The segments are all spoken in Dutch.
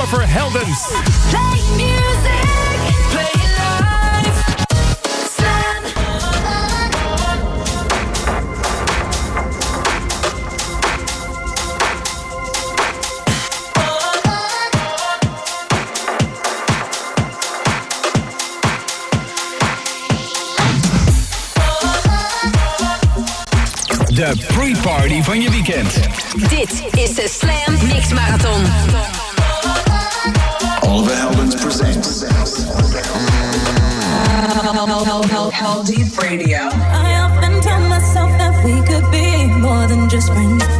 Oliver Heldens. Play music, play live. Slam. De pre-party van je weekend. Dit is de Slam Mix Marathon. Oliver Heldens presents Deep Radio. I often tell myself that we could be more than just friends.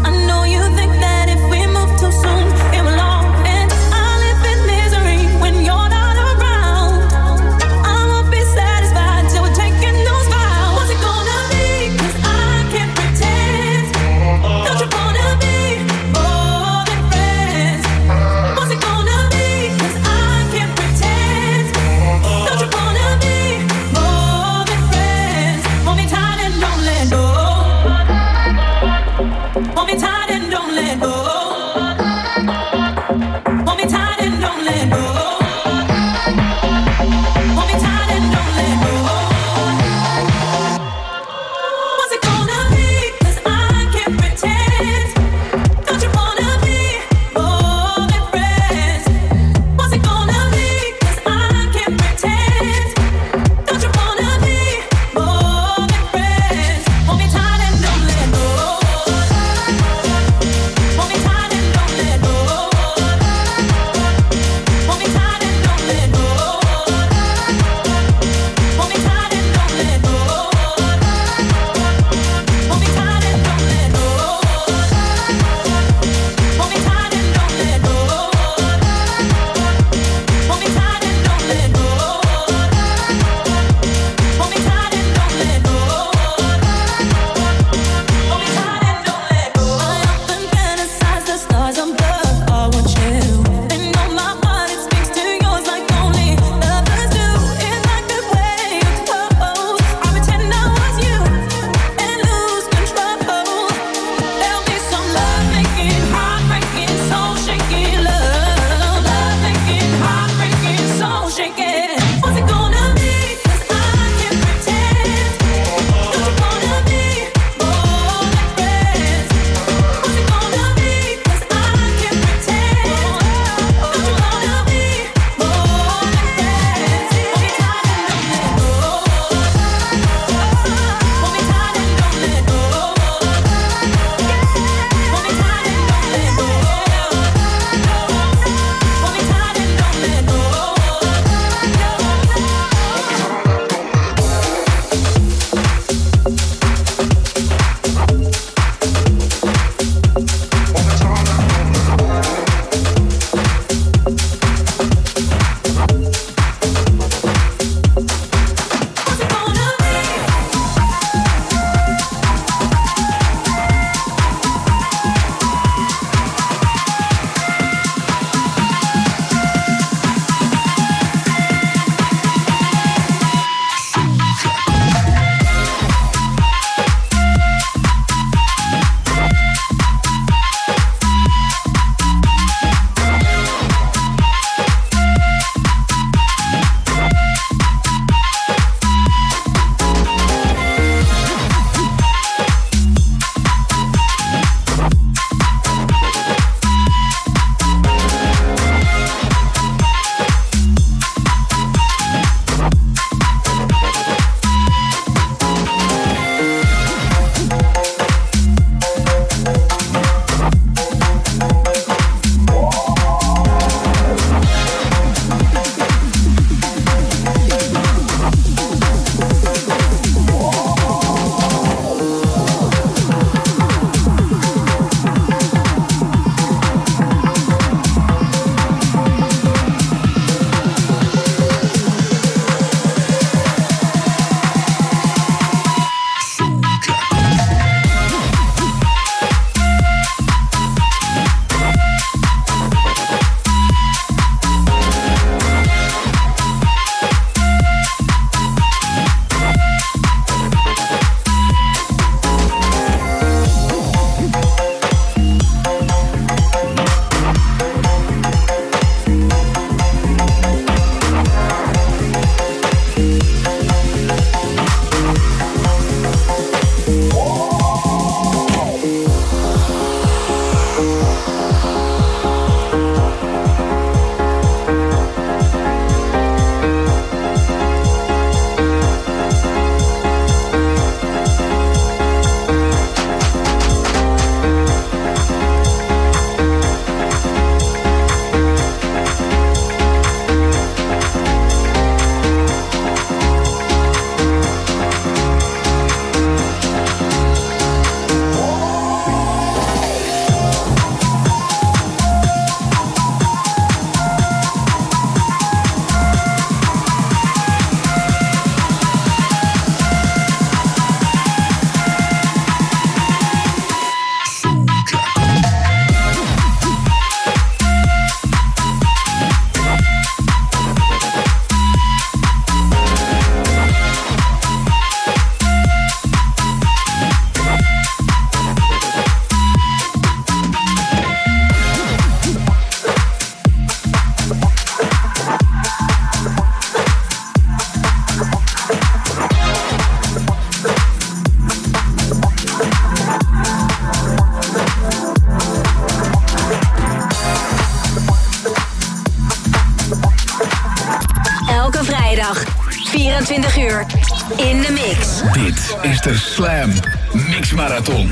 Mix Marathon.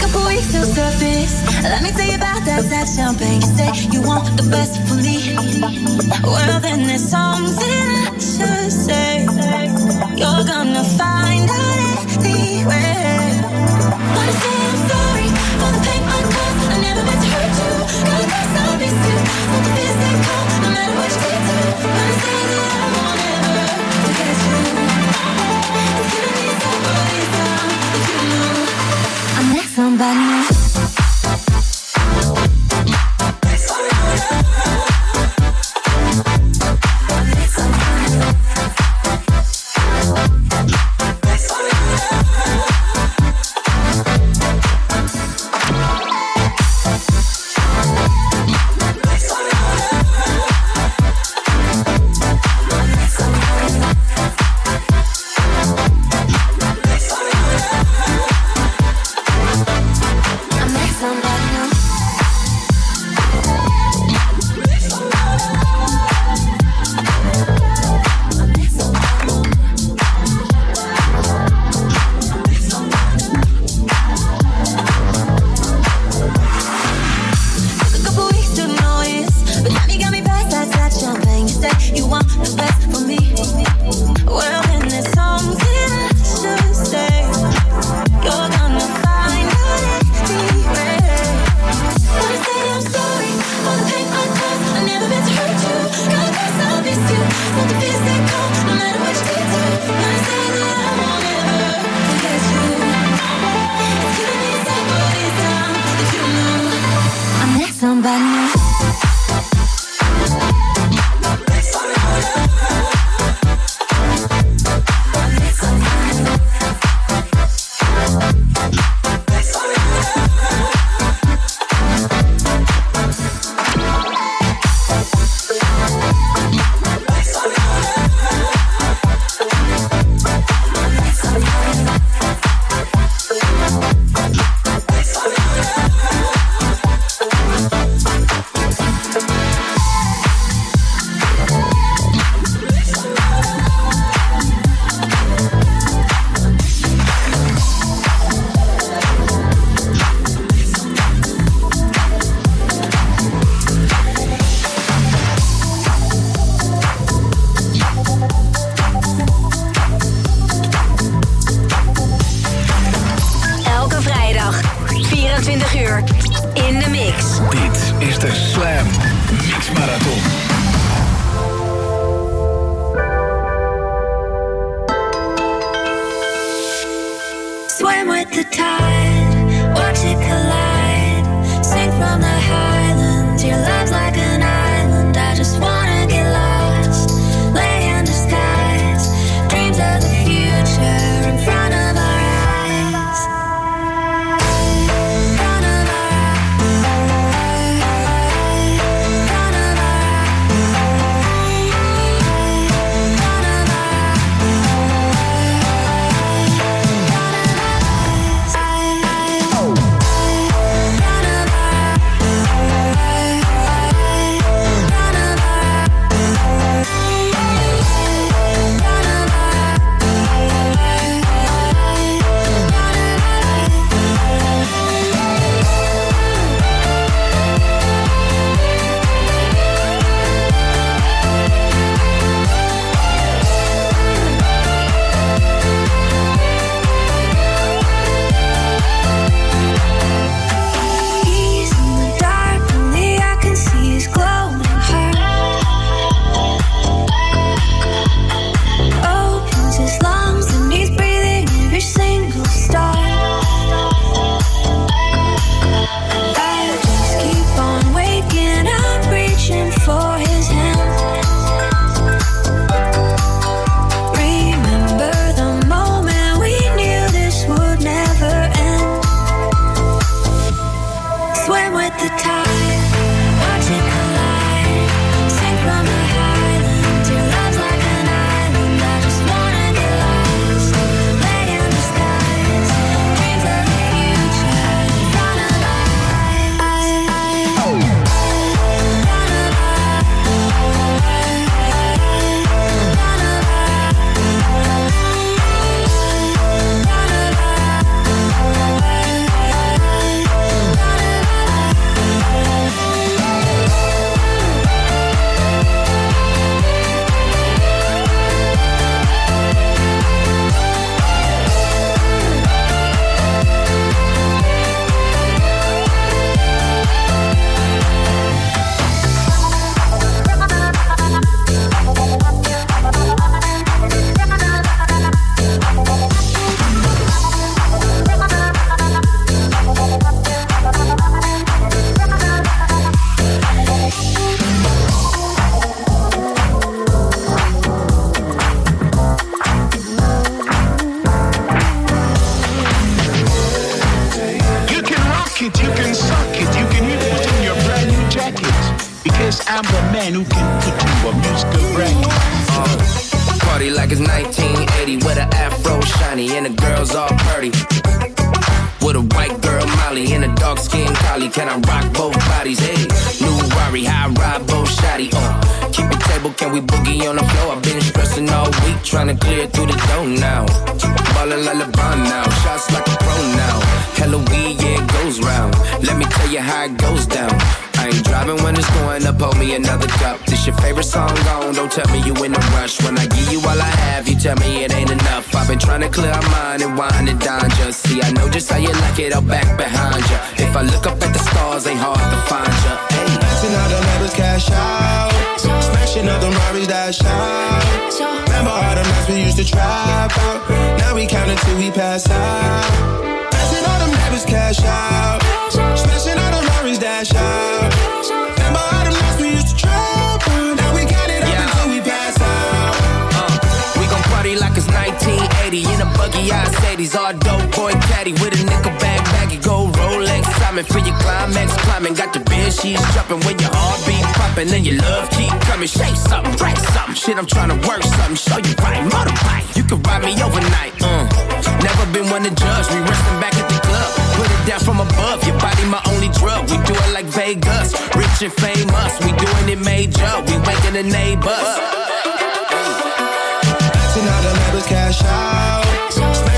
Took a surface. Let me tell you about that champagne. You say you want the best for me. Well, then there's something I should say. You're gonna find out anyway. Wanna say I'm sorry for the pain I caused. I never meant to hurt you. I the that come, no matter what you do. Wanna say that I want. somebody to trap out. Now we count until we pass out. Dancing all the neighbors cash out. Smashing all the Marys dash out. Remember all the nights we used to trap out. Now we count it up Yeah. until we pass out. Uh, we gon' party like it's 1980 in a buggy I Mercedes, all dope boy caddy with a nickel bag, baggy gold Rolex. Simon for your climax, climbing, got the bed sheets jumping when your heartbeat pumping and your love keep coming. Shake something, break something, shit I'm trying to work something, show you right, motorbike. You can ride me overnight, uh. Never been one to judge, we resting back at the club. Put it down from above, your body my only drug. We do it like Vegas, rich and famous. We doing it major, we waking the neighbors.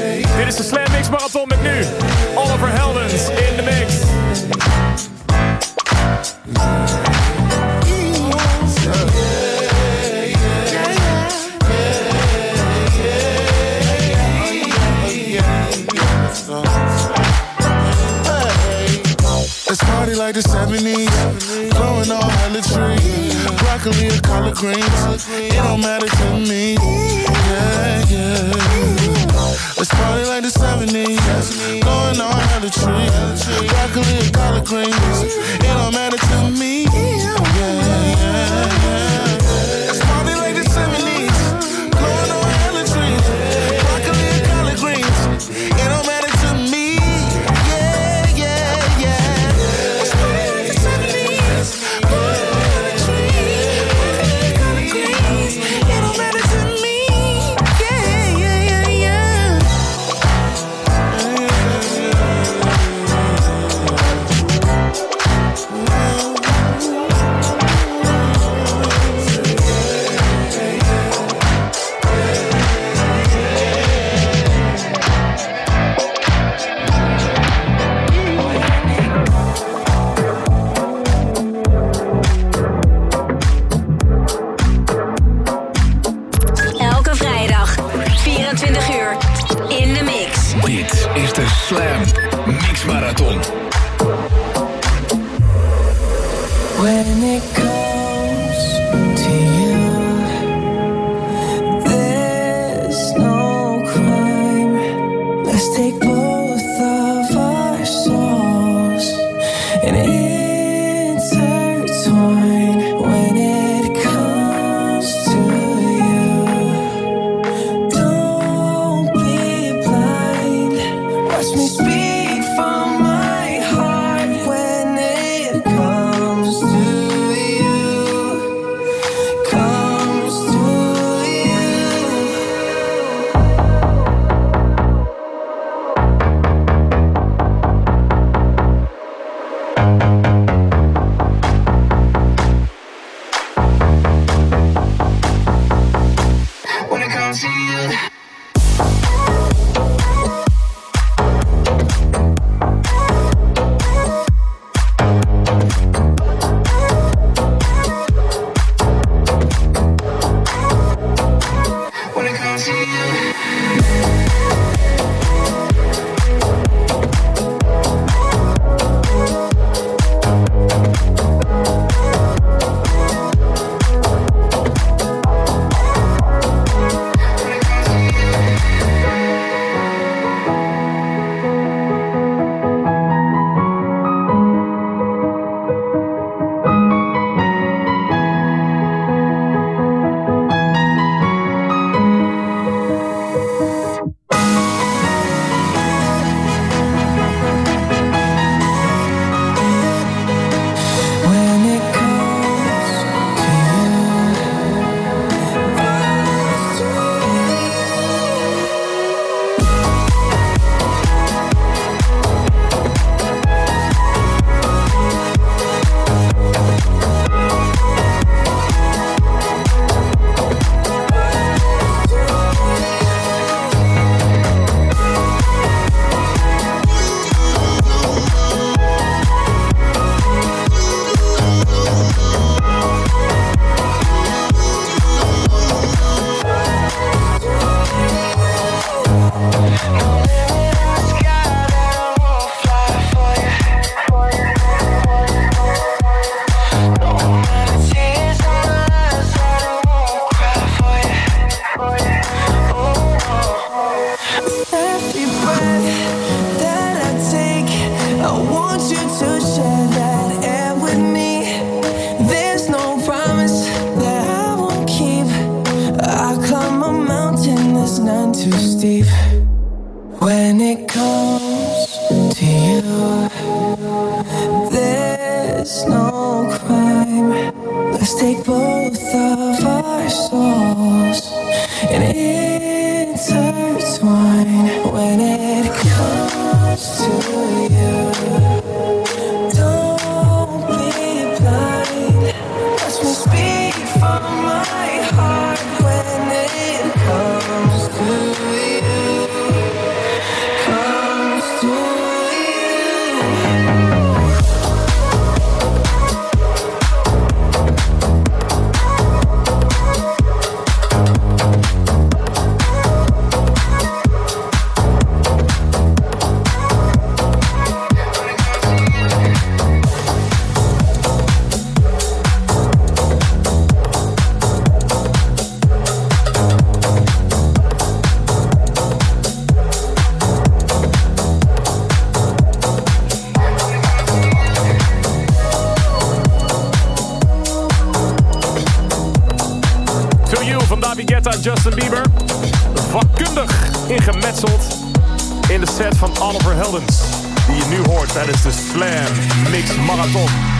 Dit is de Slam Mix Marathon met nu Oliver Heldens in de mix. Let's party like the 70s. Growing all hella trees. Broccoli or collard greens. It don't matter to me. Yeah, yeah. Let's party like the 70s. Growing all hella trees. Broccoli or collard greens. It don't matter to me. set van Oliver Heldens. Die je nu hoort tijdens de Slam Mix Marathon.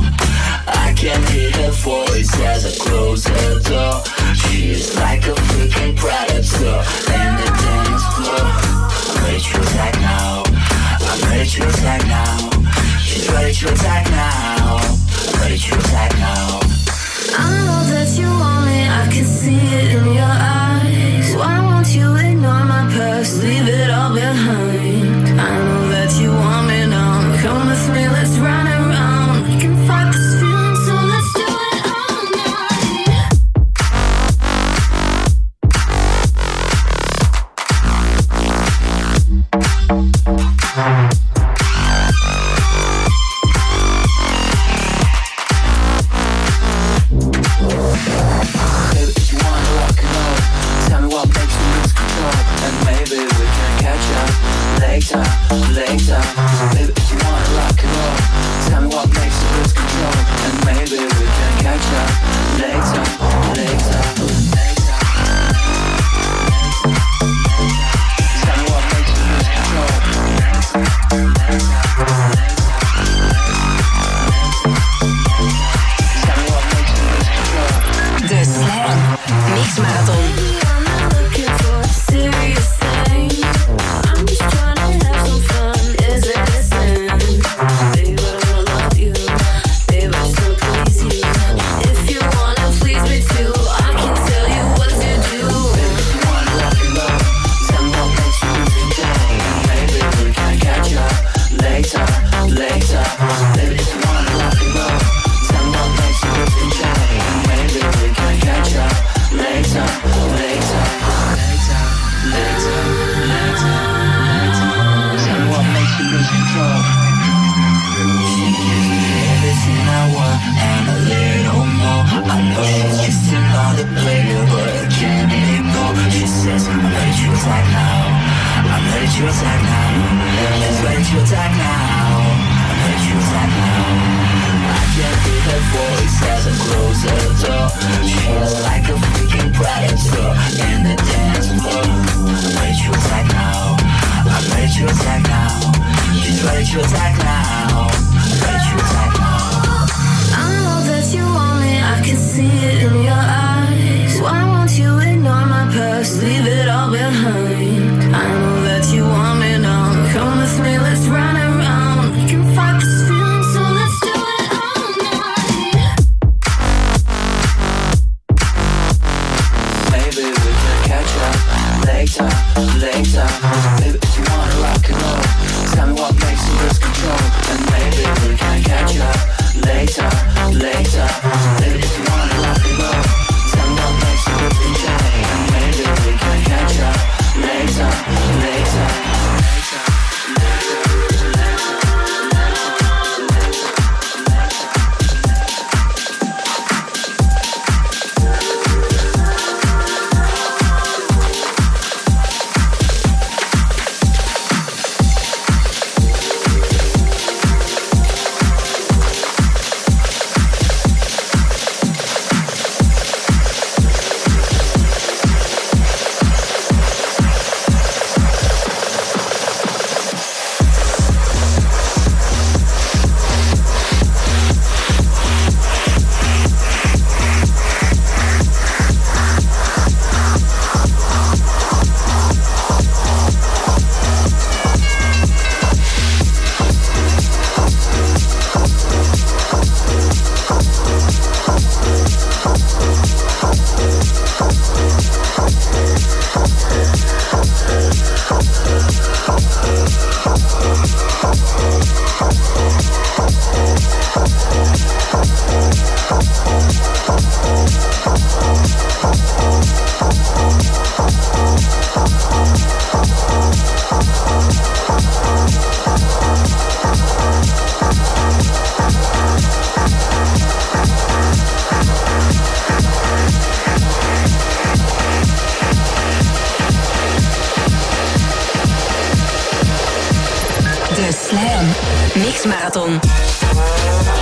can hear her voice as I close her door. She is like a freaking predator in the dance floor. I'm ready to attack now. I'm ready to attack now. She's ready to attack now. I'm ready to attack now. I know that you want me. I can see it in your eyes. later, later. Baby, if you wanna rock and roll, tell me what makes you lose control, and maybe we can catch up later, later. later. Marathon.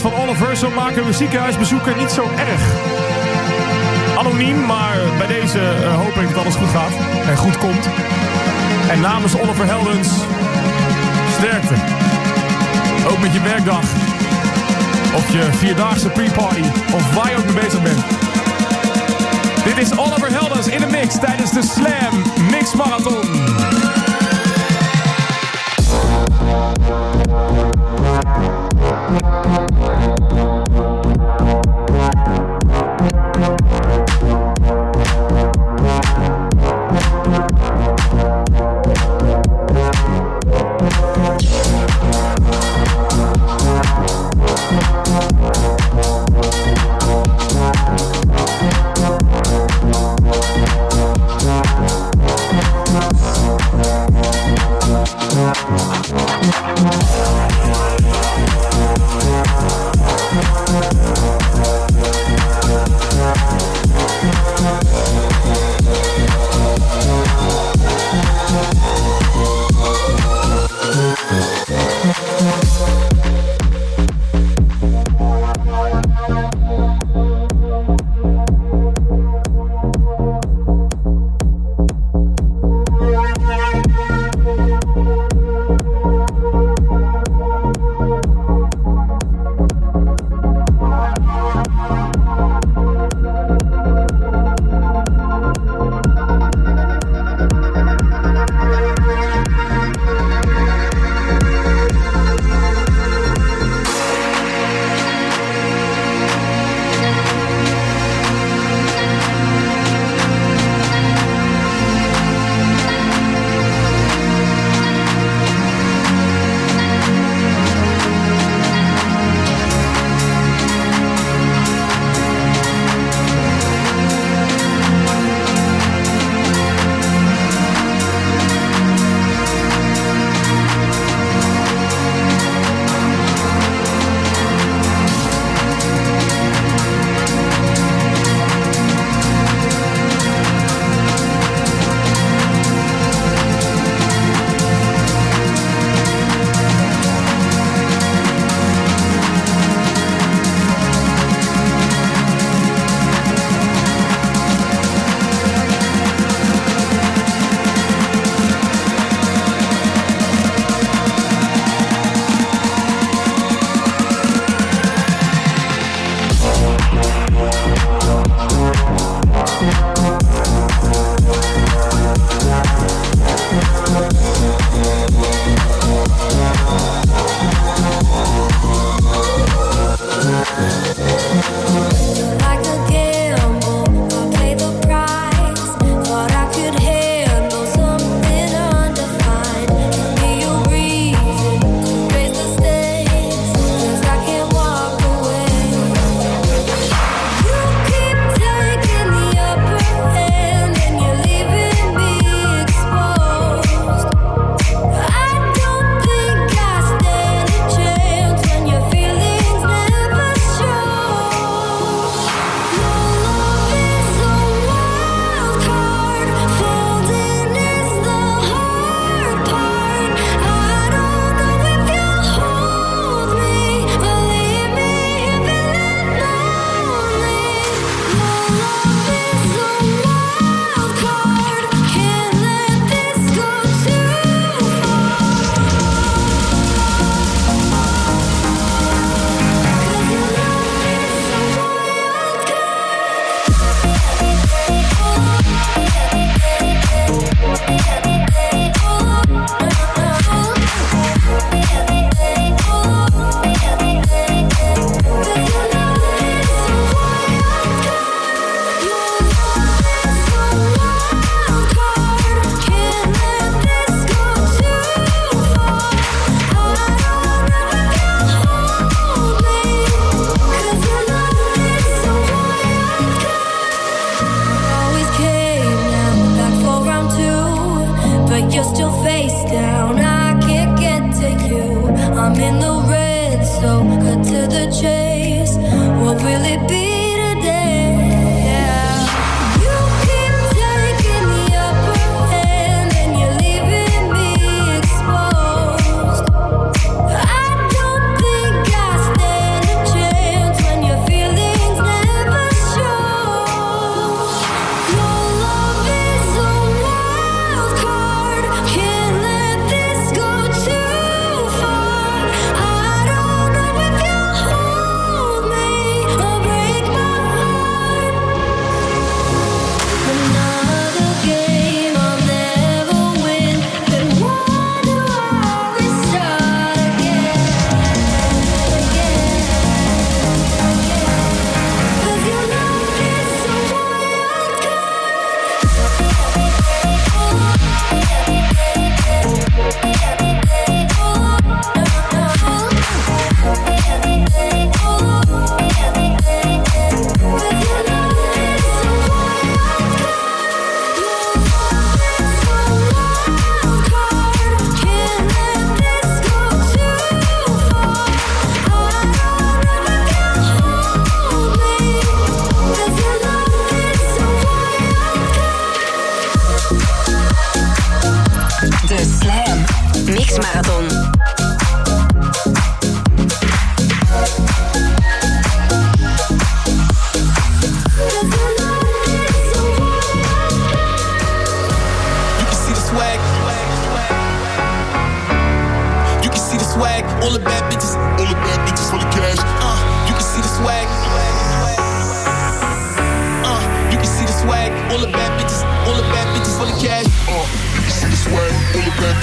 Van Oliver. Zo maken we ziekenhuisbezoeken niet zo erg. Anoniem, maar bij deze eh, hoop ik dat alles goed gaat. En goed komt. En namens Oliver Heldens, sterkte. Ook met je werkdag. Of je vierdaagse pre-party. Of waar je ook mee bezig bent. Dit is Oliver Heldens in de mix tijdens de Slam Mix Marathon.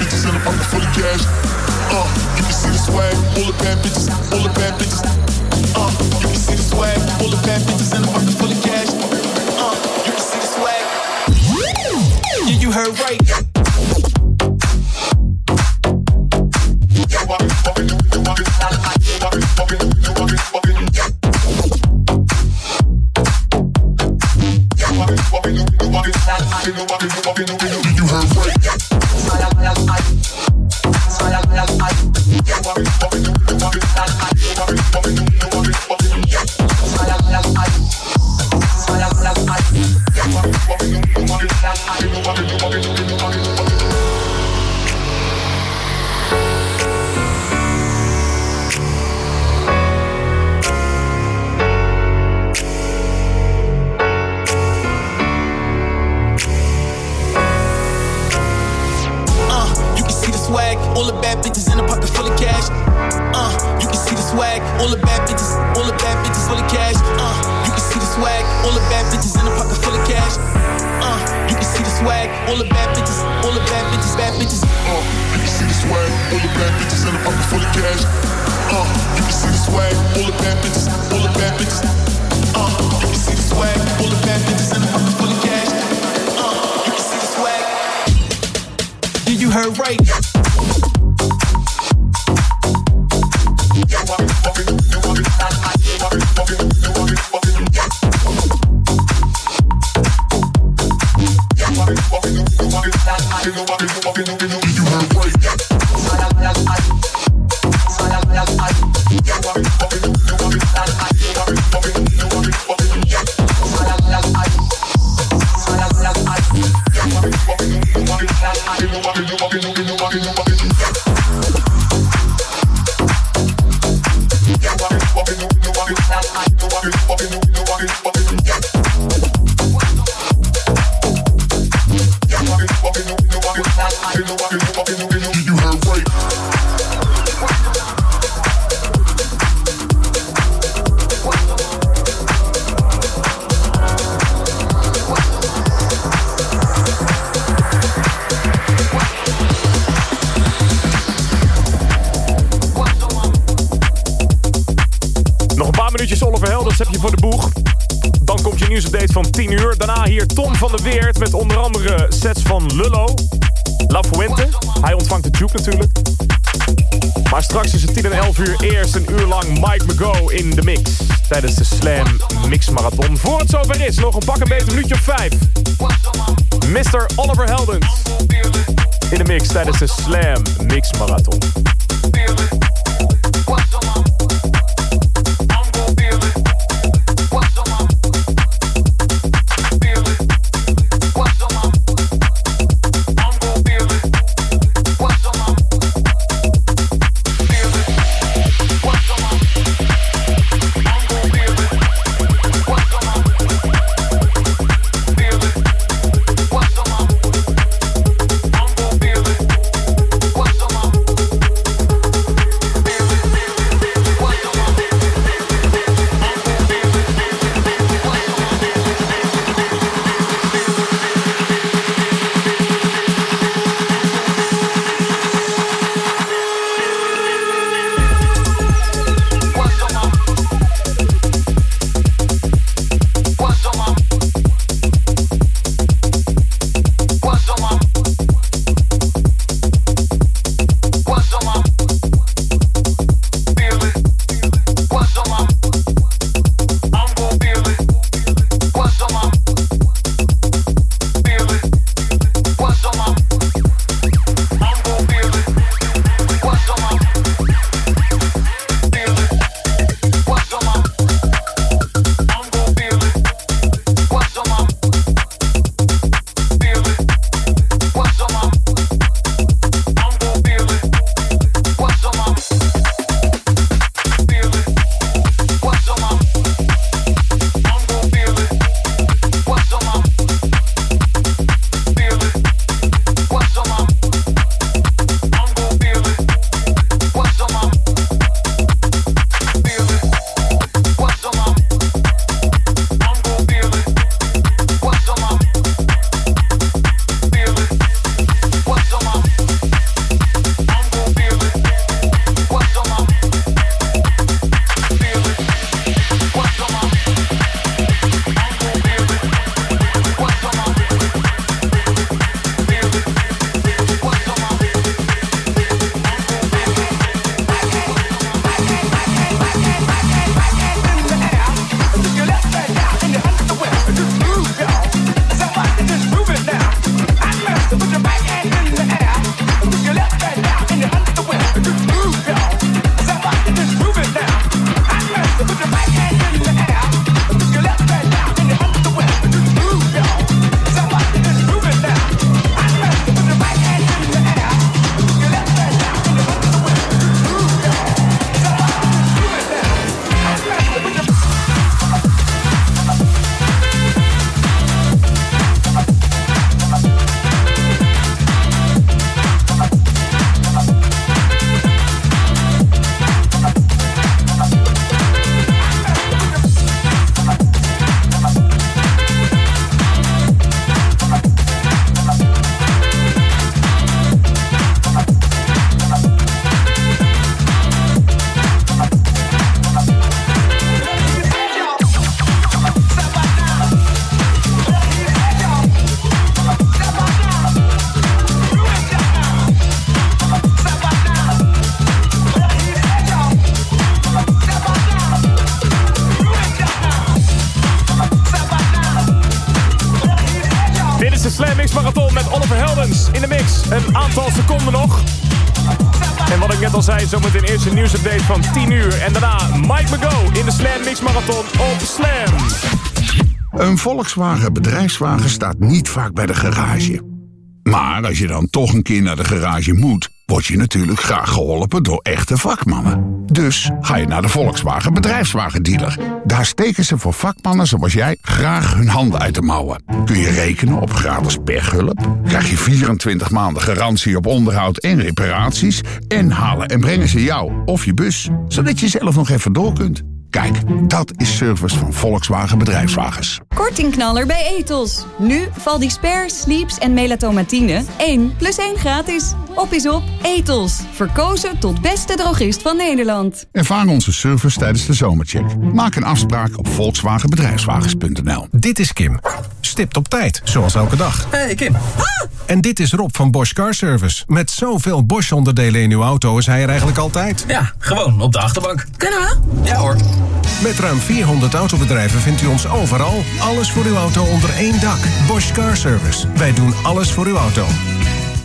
bitches cash. Uh, you can see the swag, bad bitches, bad bitches. Uh, you can see the swag, bad bitches cash. Uh, you can see the swag. Yeah, you heard right. Tom van der Weert met onder andere sets van Lullo. La Fuente. Hij ontvangt de tube natuurlijk. Maar straks is het 10 en 11 uur eerst een uur lang Mike McGo in de mix. Tijdens de Slam Mix Marathon. Voor het zover is, nog een pak een beter minuutje of 5. Mr. Oliver Heldens. In de mix tijdens de Slam Mix Marathon. Slam Mix Marathon met Oliver Heldens in de mix. Een aantal seconden nog. En wat ik net al zei, zometeen eerst een nieuwsupdate van 10 uur. En daarna Mike McGo in de Slam Mix Marathon op Slam. Een Volkswagen bedrijfswagen staat niet vaak bij de garage. Maar als je dan toch een keer naar de garage moet, word je natuurlijk graag geholpen door echte vakmannen. Dus ga je naar de Volkswagen bedrijfswagendealer. Daar steken ze voor vakmannen zoals jij graag hun handen uit de mouwen. Kun je rekenen op gratis pechhulp, krijg je 24 maanden garantie op onderhoud en reparaties en halen en brengen ze jou of je bus, zodat je zelf nog even door kunt. Kijk, dat is service van Volkswagen Bedrijfswagens. Kortingknaller bij Etos. Nu Valdi Spare, Sleeps en Melatomatine. 1 plus 1 gratis. Op is op, Etos. Verkozen tot beste drogist van Nederland. Ervaar onze service tijdens de zomercheck. Maak een afspraak op volkswagenbedrijfswagens.nl. Dit is Kim. Stipt op tijd, zoals elke dag. Hey Kim. En dit is Rob van Bosch Car Service. Met zoveel Bosch-onderdelen in uw auto is hij er eigenlijk altijd. Ja, gewoon op de achterbank. Kunnen we? Ja hoor. Met ruim 400 autobedrijven vindt u ons overal. Alles voor uw auto onder één dak. Bosch Car Service. Wij doen alles voor uw auto.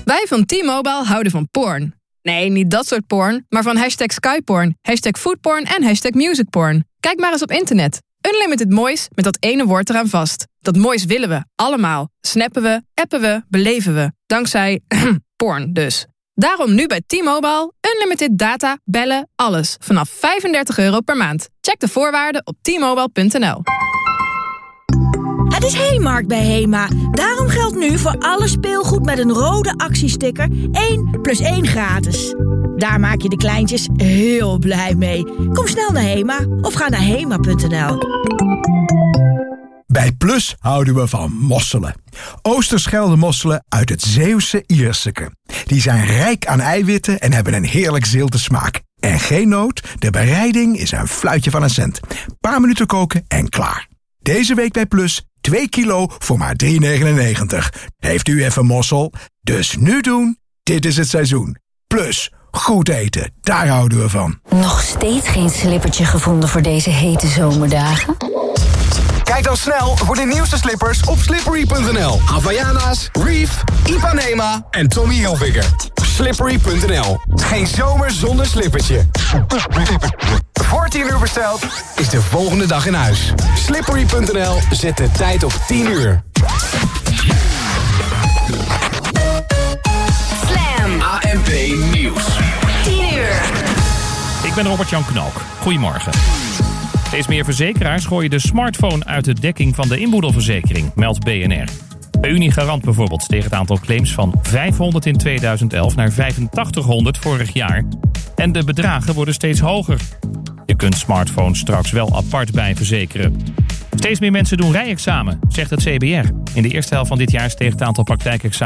Wij van T-Mobile houden van porn. Nee, niet dat soort porn, maar van hashtag skyporn, hashtag foodporn en hashtag musicporn. Kijk maar eens op internet. Unlimited moois met dat ene woord eraan vast. Dat moois willen we, allemaal. Snappen we, appen we, beleven we. Dankzij porn dus. Daarom nu bij T-Mobile, unlimited data, bellen, alles. Vanaf 35 euro per maand. Check de voorwaarden op t-mobile.nl. Het is Heemarkt bij Hema. Daarom geldt nu voor alle speelgoed met een rode actiesticker 1 plus 1 gratis. Daar maak je de kleintjes heel blij mee. Kom snel naar Hema of ga naar hema.nl. Bij Plus houden we van mosselen. Oosterschelde mosselen uit het Zeeuwse Ierseke. Die zijn rijk aan eiwitten en hebben een heerlijk zilte smaak. En geen nood, de bereiding is een fluitje van een cent. Paar minuten koken en klaar. Deze week bij Plus 2 kilo voor maar 3,99. Heeft u even mossel? Dus nu doen, dit is het seizoen. Plus, goed eten, daar houden we van. Nog steeds geen slippertje gevonden voor deze hete zomerdagen? Kijk dan snel voor de nieuwste slippers op slippery.nl. Havaianas, Reef, Ipanema en Tommy Hilfiger. Slippery.nl. Geen zomer zonder slippertje. Voor 10 uur besteld is de volgende dag in huis. Slippery.nl zet de tijd op 10 uur. Slam. ANP Nieuws. 10 uur. Ik ben Robert-Jan Knook. Goedemorgen. Steeds meer verzekeraars gooien de smartphone uit de dekking van de inboedelverzekering, meldt BNR. Bij Unigarant bijvoorbeeld steeg het aantal claims van 500 in 2011 naar 8500 vorig jaar. En de bedragen worden steeds hoger. Je kunt smartphones straks wel apart bijverzekeren. Steeds meer mensen doen rijexamen, zegt het CBR. In de eerste helft van dit jaar steeg het aantal praktijkexamens